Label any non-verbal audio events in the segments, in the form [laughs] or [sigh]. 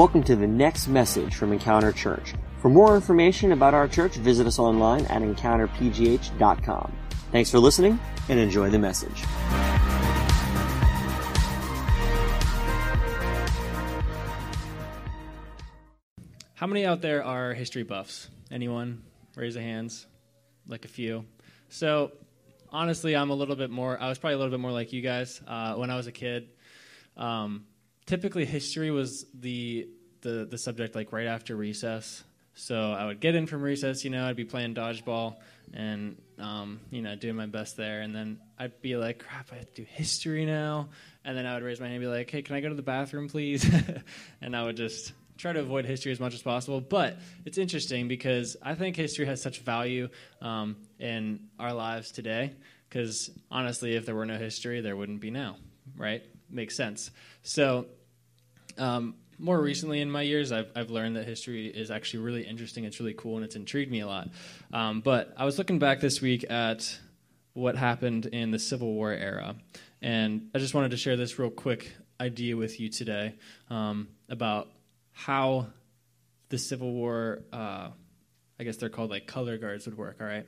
Welcome to the next message from Encounter Church. For more information about our church, visit us online at encounterpgh.com. Thanks for listening and enjoy the message. How many out there are history buffs? Anyone? Raise your hands. Like a few. So, honestly, I'm a little bit more, I was probably a little bit more like you guys uh, when I was a kid. Um, typically, history was the, the, the subject like right after recess. So I would get in from recess, you know, I'd be playing dodgeball and, um, you know, doing my best there. And then I'd be like, crap, I have to do history now. And then I would raise my hand and be like, hey, can I go to the bathroom, please? [laughs] and I would just try to avoid history as much as possible. But it's interesting because I think history has such value um, in our lives today. Because honestly, if there were no history, there wouldn't be now, right? Makes sense. So, um, more recently in my years, I've, I've learned that history is actually really interesting. It's really cool, and it's intrigued me a lot. Um, but I was looking back this week at what happened in the Civil War era, and I just wanted to share this real quick idea with you today um, about how the Civil War, uh, I guess they're called like color guards, would work. All right.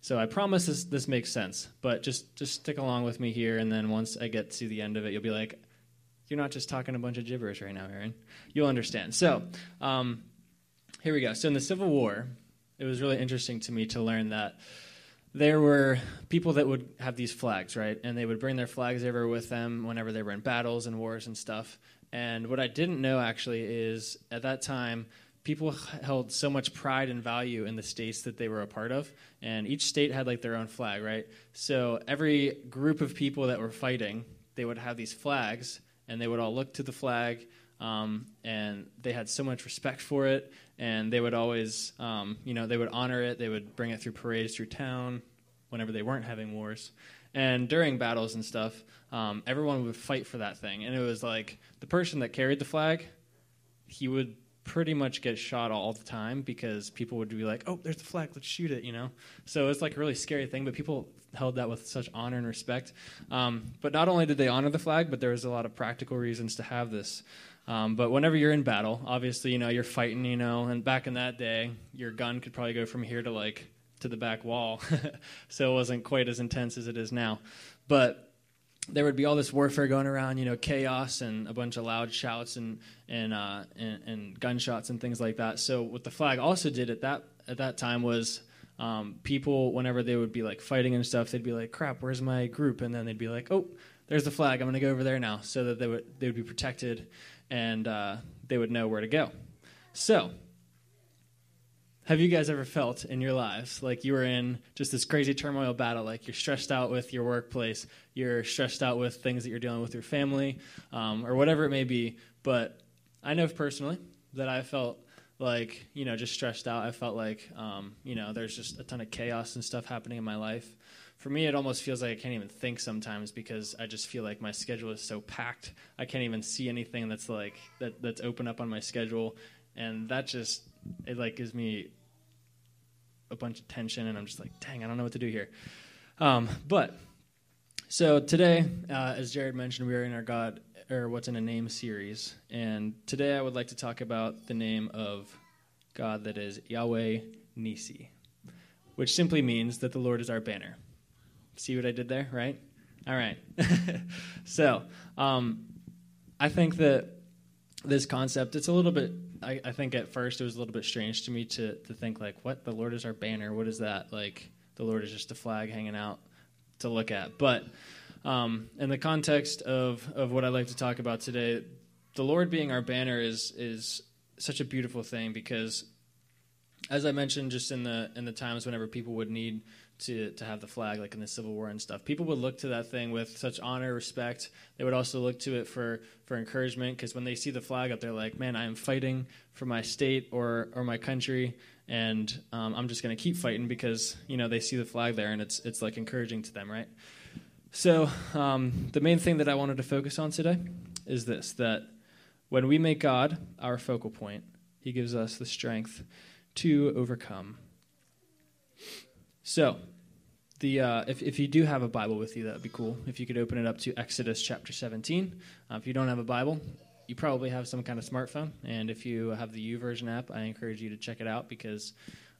So I promise this this makes sense, but just just stick along with me here, and then once I get to the end of it, you'll be like, "You're not just talking a bunch of gibberish right now, Aaron." You'll understand. So um, here we go. So in the Civil War, it was really interesting to me to learn that there were people that would have these flags, right? And they would bring their flags everywhere with them whenever they were in battles and wars and stuff. And what I didn't know actually is at that time, people held so much pride and value in the states that they were a part of. And each state had like their own flag, right? So every group of people that were fighting, they would have these flags and they would all look to the flag. Um, and they had so much respect for it, and they would always, um, you know, they would honor it. They would bring it through parades through town, whenever they weren't having wars. And during battles and stuff, um, everyone would fight for that thing. And it was like the person that carried the flag, he would pretty much get shot all the time because people would be like, "Oh, there's the flag, let's shoot it," you know. So it's like a really scary thing, but people held that with such honor and respect. Um, but not only did they honor the flag, but there was a lot of practical reasons to have this. Um, but whenever you're in battle, obviously, you know, you're fighting, you know, and back in that day, your gun could probably go from here to like to the back wall, [laughs] so it wasn't quite as intense as it is now. But there would be all this warfare going around, you know, chaos and a bunch of loud shouts and and, uh, and, and gunshots and things like that. So what the flag also did at that at that time was um, people, whenever they would be like fighting and stuff, they'd be like, "Crap, where's my group?" And then they'd be like, "Oh, there's the flag. I'm to go over there now," so that they would they would be protected and uh, they would know where to go. So have you guys ever felt in your lives like you were in just this crazy turmoil battle? Like you're stressed out with your workplace, you're stressed out with things that you're dealing with your family, um, or whatever it may be. But I know personally that I felt like, you know, just stressed out. I felt like, um, you know, there's just a ton of chaos and stuff happening in my life. For me, it almost feels like I can't even think sometimes because I just feel like my schedule is so packed. I can't even see anything that's like that that's open up on my schedule, and that just it like gives me a bunch of tension, and I'm just like, dang, I don't know what to do here. Um, but so today, uh, as Jared mentioned, we are in our God or what's in a name series, and today I would like to talk about the name of God that is Yahweh Nisi, which simply means that the Lord is our banner. See what I did there, right? All right. [laughs] so um, I think that this concept it's a little bit I, I, think at first it was a little bit strange to me to, to think like what? The lord is our banner. What is that? Like the lord is just a flag hanging out to look at. But um, in the context of, of what i'd like to talk about today the lord being our banner is is such a beautiful thing because as i mentioned just in the in the times whenever people would need to, to have the flag, like in the Civil War and stuff. People would look to that thing with such honor, respect. They would also look to it for, for encouragement because when they see the flag up, they're like, man, I am fighting for my state or, or my country, and um, I'm just going to keep fighting because, you know, they see the flag there and it's, it's like encouraging to them, right? So um, the main thing that I wanted to focus on today is this, that when we make God our focal point, he gives us the strength to overcome. So, the uh, if if you do have a Bible with you, that would be cool. If you could open it up to Exodus chapter 17. Uh, if you don't have a Bible, you probably have some kind of smartphone, and if you have the YouVersion app, I encourage you to check it out because,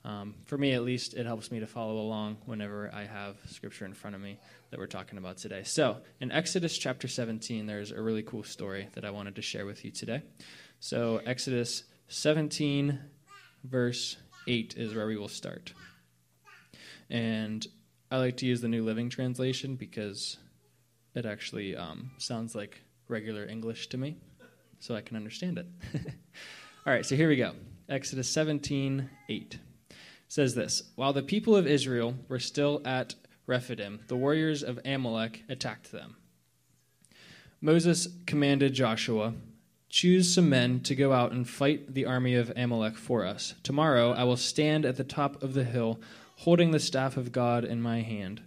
um, for me at least, it helps me to follow along whenever I have scripture in front of me that we're talking about today. So, in Exodus chapter 17, there's a really cool story that I wanted to share with you today. So, Exodus 17, verse 8 is where we will start. And I like to use the New Living Translation because it actually um, sounds like regular English to me, so I can understand it. [laughs] All right, so here we go. Exodus 17, 8 says this While the people of Israel were still at Rephidim, the warriors of Amalek attacked them. Moses commanded Joshua, Choose some men to go out and fight the army of Amalek for us. Tomorrow I will stand at the top of the hill, holding the staff of God in my hand.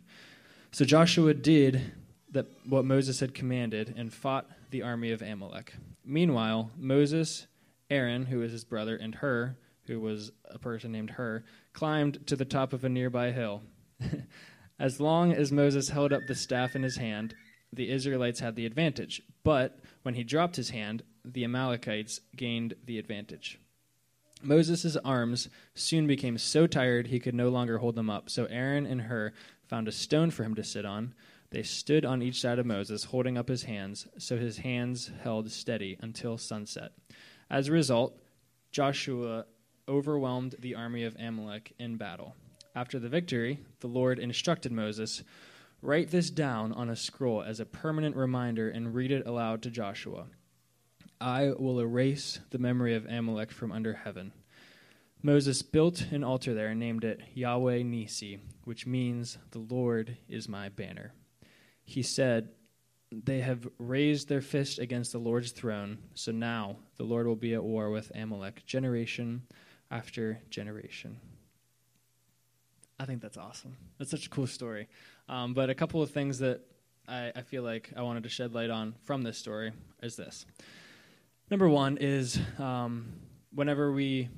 So Joshua did that what Moses had commanded and fought the army of Amalek. Meanwhile, Moses, Aaron, who was his brother, and Hur, who was a person named Hur, climbed to the top of a nearby hill. [laughs] as long as Moses held up the staff in his hand, the Israelites had the advantage. But when he dropped his hand, the Amalekites gained the advantage. Moses' arms soon became so tired he could no longer hold them up. So Aaron and Hur found a stone for him to sit on. They stood on each side of Moses, holding up his hands, so his hands held steady until sunset. As a result, Joshua overwhelmed the army of Amalek in battle. After the victory, the Lord instructed Moses Write this down on a scroll as a permanent reminder and read it aloud to Joshua. I will erase the memory of Amalek from under heaven. Moses built an altar there and named it Yahweh Nisi, which means the Lord is my banner he said, They have raised their fist against the Lord's throne, so now the Lord will be at war with Amalek generation after generation. I think that's awesome. That's such a cool story. Um, but a couple of things that I, I feel like I wanted to shed light on from this story is this. Number one is um, whenever we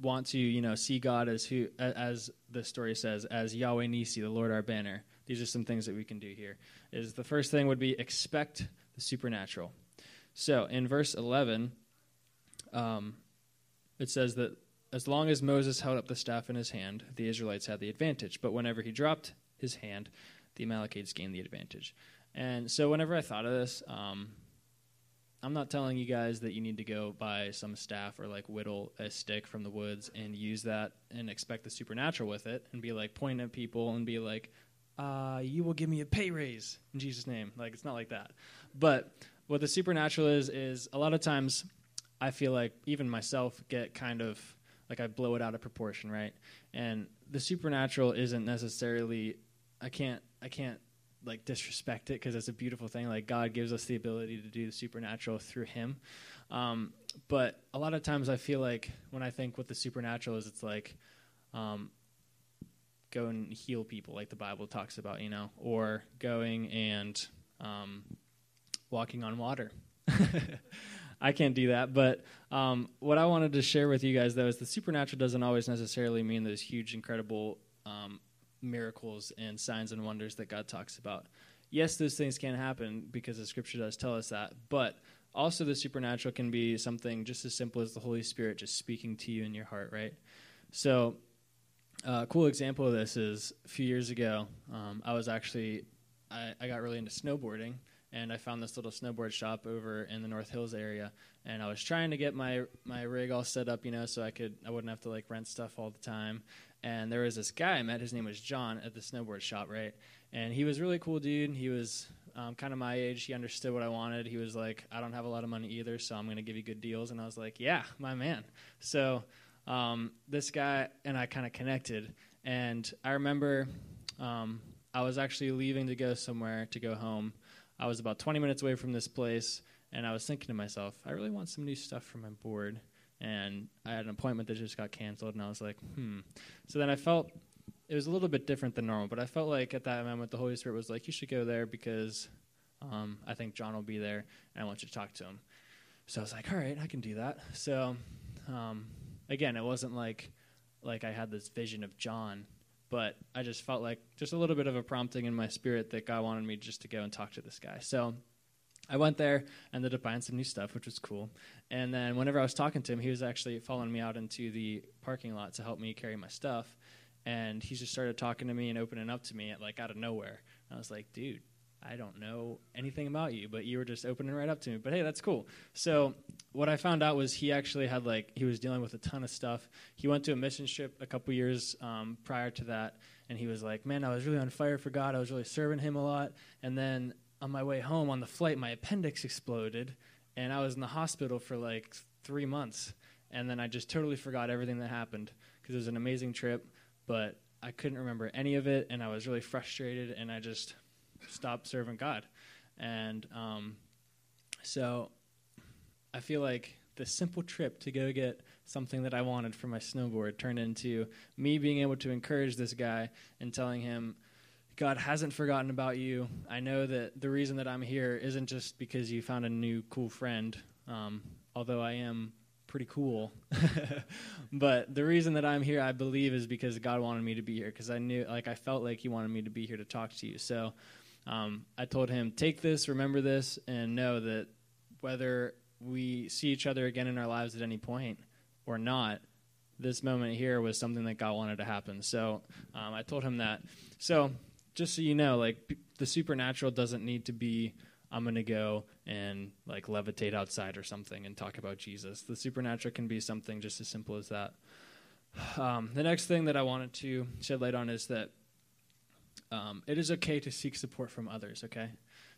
want to, you know, see God as who, as the story says, as Yahweh Nisi, the Lord our banner these are some things that we can do here. Is the first thing would be expect the supernatural. So in verse 11, um, it says that as long as Moses held up the staff in his hand, the Israelites had the advantage. But whenever he dropped his hand, the Amalekites gained the advantage. And so whenever I thought of this, um, I'm not telling you guys that you need to go buy some staff or like whittle a stick from the woods and use that and expect the supernatural with it and be like pointing at people and be like, uh, you will give me a pay raise in Jesus' name. Like, it's not like that. But what the supernatural is, is a lot of times I feel like even myself get kind of like I blow it out of proportion, right? And the supernatural isn't necessarily, I can't, I can't like disrespect it because it's a beautiful thing. Like God gives us the ability to do the supernatural through Him. Um, but a lot of times I feel like when I think what the supernatural is, it's like um, go and heal people like the Bible talks about, you know, or going and um, walking on water. [laughs] I can't do that, but um, what I wanted to share with you guys though is the supernatural doesn't always necessarily mean those huge, incredible um, miracles and signs and wonders that God talks about. Yes, those things can happen because the Scripture does tell us that, but also the supernatural can be something just as simple as the Holy Spirit just speaking to you in your heart, right? So uh, a cool example of this is a few years ago, um, I was actually, I, I, got really into snowboarding, and I found this little snowboard shop over in the North Hills area, and I was trying to get my my rig all set up, you know, so I could I wouldn't have to like rent stuff all the time. And there was this guy I met, his name was John, at the snowboard shop, right? And he was really cool dude. He was um, kind of my age. He understood what I wanted. He was like, I don't have a lot of money either, so I'm going to give you good deals. And I was like, Yeah, my man. So um, this guy and I kind of connected. And I remember um, I was actually leaving to go somewhere to go home. I was about 20 minutes away from this place, and I was thinking to myself, I really want some new stuff for my board. And I had an appointment that just got canceled, and I was like, hmm. So then I felt it was a little bit different than normal, but I felt like at that moment the Holy Spirit was like, you should go there because um, I think John will be there, and I want you to talk to him. So I was like, all right, I can do that. So um, again, it wasn't like like I had this vision of John, but I just felt like just a little bit of a prompting in my spirit that God wanted me just to go and talk to this guy. So I went there, ended up buying some new stuff, which was cool. And then whenever I was talking to him, he was actually following me out into the parking lot to help me carry my stuff. And he just started talking to me and opening up to me at, like out of nowhere. And I was like, dude, I don't know anything about you, but you were just opening right up to me. But hey, that's cool. So what I found out was he actually had like he was dealing with a ton of stuff. He went to a mission trip a couple years um, prior to that, and he was like, "Man, I was really on fire for God. I was really serving Him a lot." And then on my way home on the flight, my appendix exploded, and I was in the hospital for like three months. And then I just totally forgot everything that happened because it was an amazing trip, but I couldn't remember any of it, and I was really frustrated, and I just stopped serving God. And um, so I feel like the simple trip to go get something that I wanted for my snowboard turned into me being able to encourage this guy and telling him, God hasn't forgotten about you. I know that the reason that I'm here isn't just because you found a new cool friend, um, although I am pretty cool. [laughs] but the reason that I'm here, I believe, is because God wanted me to be here because I knew, like, I felt like He wanted me to be here to talk to you. So um, I told him, take this, remember this, and know that whether we see each other again in our lives at any point or not, this moment here was something that God wanted to happen. So um, I told him that. So just so you know, like the supernatural doesn't need to be I'm going to go and like levitate outside or something and talk about Jesus. The supernatural can be something just as simple as that. [sighs] Um, the next thing that I wanted to shed light on is that um, it is okay to seek support from others, okay?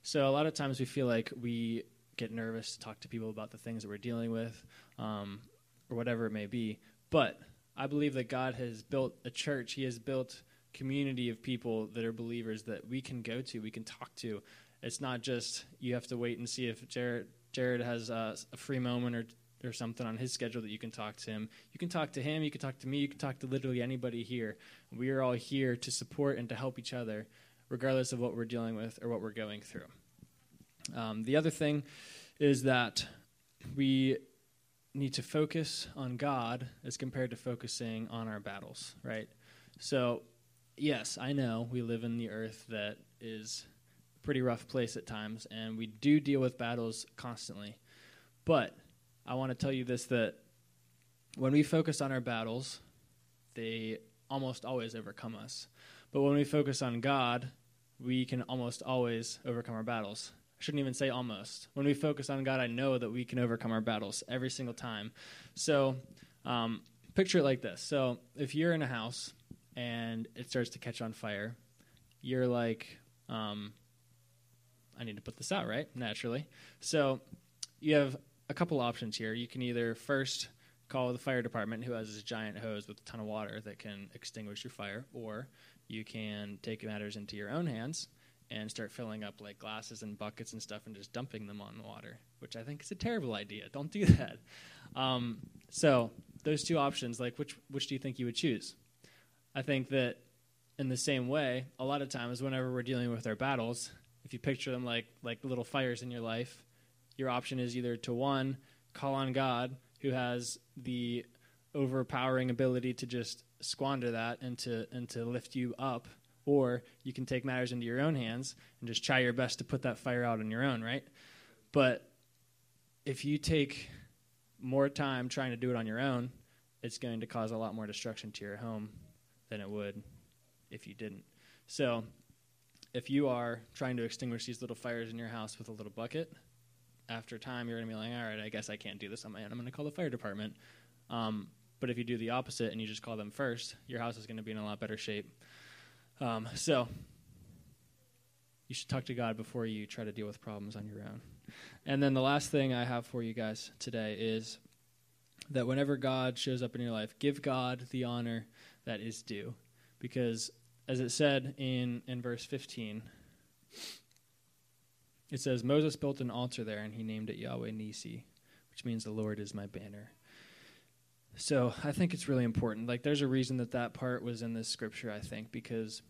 So a lot of times we feel like we get nervous to talk to people about the things that we're dealing with um, or whatever it may be. But I believe that God has built a church, He has built community of people that are believers that we can go to, we can talk to. It's not just you have to wait and see if Jared Jared has uh, a free moment or or something on his schedule that you can talk to him. You can talk to him, you can talk to me, you can talk to literally anybody here. We are all here to support and to help each other, regardless of what we're dealing with or what we're going through. Um, the other thing is that we need to focus on God as compared to focusing on our battles, right? So yes, I know we live in the earth that is a pretty rough place at times, and we do deal with battles constantly. But I want to tell you this that when we focus on our battles, they almost always overcome us. But when we focus on God, we can almost always overcome our battles. I shouldn't even say almost. When we focus on God, I know that we can overcome our battles every single time. So, um, picture it like this. So, if you're in a house and it starts to catch on fire, you're like, um, I need to put this out, right? Naturally. So you have a couple options here. You can either first call the fire department, who has this giant hose with a ton of water that can extinguish your fire, or you can take matters into your own hands and start filling up like glasses and buckets and stuff and just dumping them on the water, which I think is a terrible idea. Don't do that. Um, so those two options, like which which do you think you would choose? I think that in the same way, a lot of times whenever we're dealing with our battles, if you picture them like like little fires in your life, your option is either to one, call on God who has the overpowering ability to just squander that and to and to lift you up, or you can take matters into your own hands and just try your best to put that fire out on your own, right? But if you take more time trying to do it on your own, it's going to cause a lot more destruction to your home than it would if you didn't. So, if you are trying to extinguish these little fires in your house with a little bucket, after time you're going to be like, all right, I guess I can't do this on my own. I'm going to call the fire department. Um, but if you do the opposite and you just call them first, your house is going to be in a lot better shape. Um, so, you should talk to God before you try to deal with problems on your own. And then the last thing I have for you guys today is that whenever God shows up in your life, give God the honor that is due. Because as it said in, in verse 15, it says, Moses built an altar there and he named it Yahweh Nisi, which means the Lord is my banner. So I think it's really important. Like, there's a reason that that part was in this scripture, I think, because,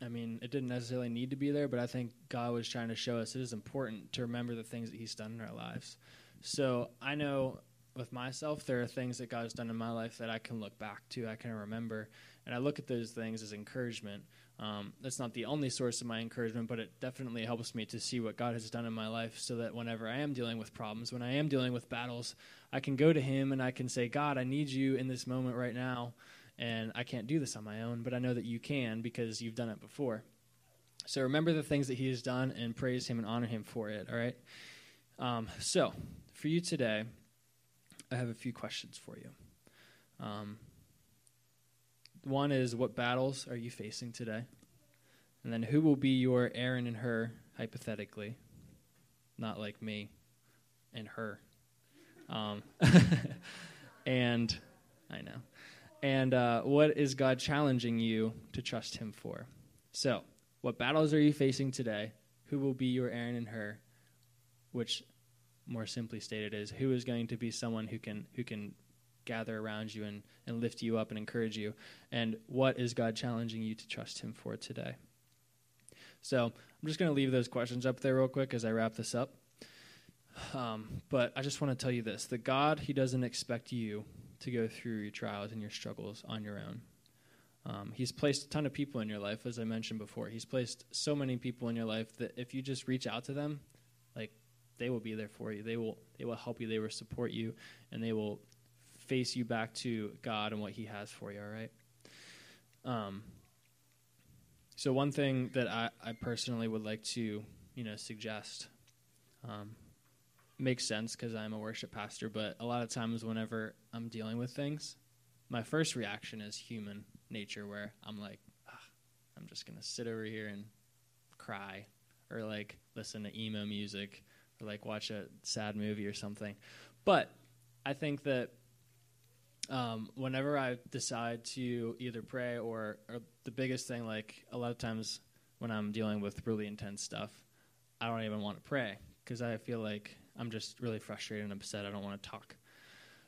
I mean, it didn't necessarily need to be there, but I think God was trying to show us it is important to remember the things that He's done in our lives. So I know with myself, there are things that God has done in my life that I can look back to, I can remember, and I look at those things as encouragement. Um, that's not the only source of my encouragement, but it definitely helps me to see what God has done in my life so that whenever I am dealing with problems, when I am dealing with battles, I can go to Him and I can say, God, I need you in this moment right now. And I can't do this on my own, but I know that you can because you've done it before. So remember the things that He has done and praise Him and honor Him for it, all right? Um, so, for you today, I have a few questions for you. Um, one is what battles are you facing today? And then who will be your Aaron and Hur, hypothetically? Not like me and her. Um, [laughs] and I know. And uh, what is God challenging you to trust Him for? So, what battles are you facing today? Who will be your Aaron and Hur? Which, more simply stated, is who is going to be someone who can who can gather around you and, and lift you up and encourage you? And what is God challenging you to trust Him for today? So I'm just going to leave those questions up there real quick as I wrap this up. Um, but I just want to tell you this that God, He doesn't expect you to go through your trials and your struggles on your own. Um, he's placed a ton of people in your life, as I mentioned before. He's placed so many people in your life that if you just reach out to them, like they will be there for you. They will they will help you. They will support you, and they will face you back to God and what He has for you. All right. Um, so one thing that I, I personally would like to you know suggest um, makes sense because I'm a worship pastor, but a lot of times whenever I'm dealing with things, my first reaction is human nature, where I'm like, I'm just gonna sit over here and cry, or like listen to emo music, or like watch a sad movie or something. But I think that um, whenever I decide to either pray or, or the biggest thing, like a lot of times when I'm dealing with really intense stuff, I don't even want to pray because I feel like I'm just really frustrated and upset. I don't want to talk.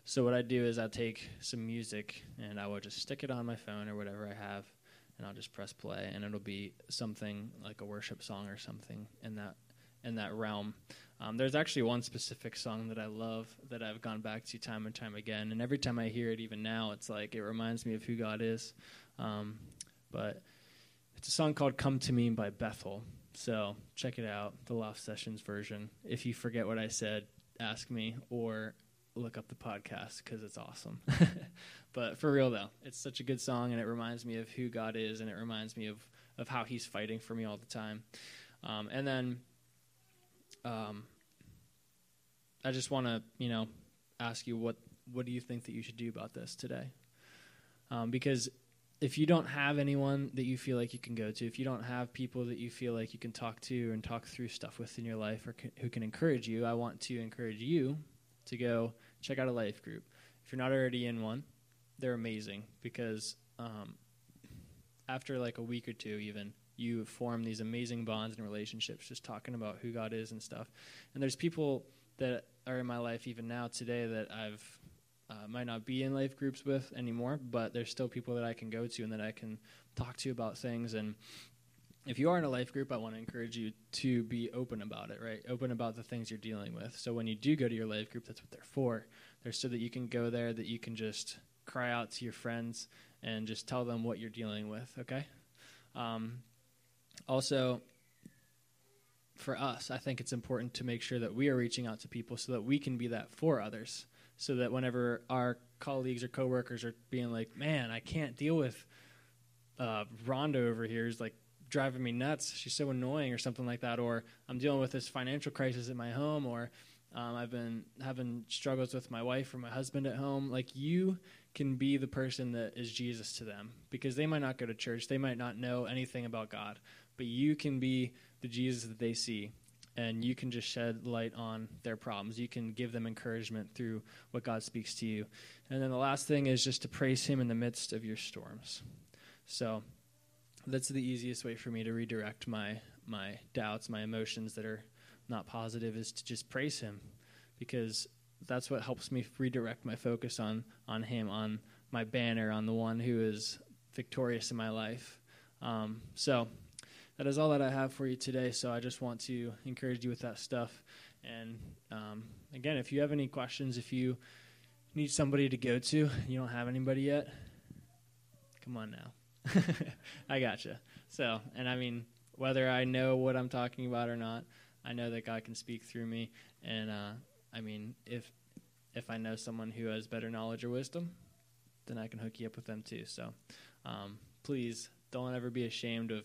So what I do is I take some music and I will just stick it on my phone or whatever I have, and I'll just press play, and it'll be something like a worship song or something in that in that realm. Um, there's actually one specific song that I love that I've gone back to time and time again, and every time I hear it, even now, it's like it reminds me of who God is. Um, but it's a song called "Come to Me" by Bethel. So check it out, the Loft Sessions version. If you forget what I said, ask me or look up the podcast because it's awesome. [laughs] but for real though, it's such a good song, and it reminds me of who God is, and it reminds me of of how He's fighting for me all the time. Um, and then um, I just want to, you know, ask you what what do you think that you should do about this today? Um, because if you don't have anyone that you feel like you can go to, if you don't have people that you feel like you can talk to and talk through stuff with in your life or c- who can encourage you, I want to encourage you to go check out a life group. If you're not already in one, they're amazing because um, after like a week or two, even you form these amazing bonds and relationships just talking about who God is and stuff. And there's people that are in my life even now today that I've uh, might not be in life groups with anymore, but there's still people that I can go to and that I can talk to about things. And if you are in a life group, I want to encourage you to be open about it, right? Open about the things you're dealing with. So when you do go to your life group, that's what they're for. They're so that you can go there, that you can just cry out to your friends and just tell them what you're dealing with, okay? Um, also, for us, I think it's important to make sure that we are reaching out to people so that we can be that for others. So that whenever our colleagues or coworkers are being like, "Man, I can't deal with uh, Rhonda over here," is like driving me nuts. She's so annoying, or something like that. Or I'm dealing with this financial crisis at my home, or um, I've been having struggles with my wife or my husband at home. Like you can be the person that is Jesus to them because they might not go to church, they might not know anything about God, but you can be the Jesus that they see and you can just shed light on their problems. You can give them encouragement through what God speaks to you. And then the last thing is just to praise Him in the midst of your storms. So that's the easiest way for me to redirect my my doubts, my emotions that are not positive, is to just praise Him, because that's what helps me redirect my focus on on Him, on my banner, on the one who is victorious in my life. Um, so that is all that I have for you today. So I just want to encourage you with that stuff. And um, again, if you have any questions, if you need somebody to go to, you don't have anybody yet, come on now. [laughs] I got gotcha. So, and I mean, whether I know what I'm talking about or not, I know that God can speak through me. And uh, I mean, if if I know someone who has better knowledge or wisdom, then I can hook you up with them too. So, um, please don't ever be ashamed of,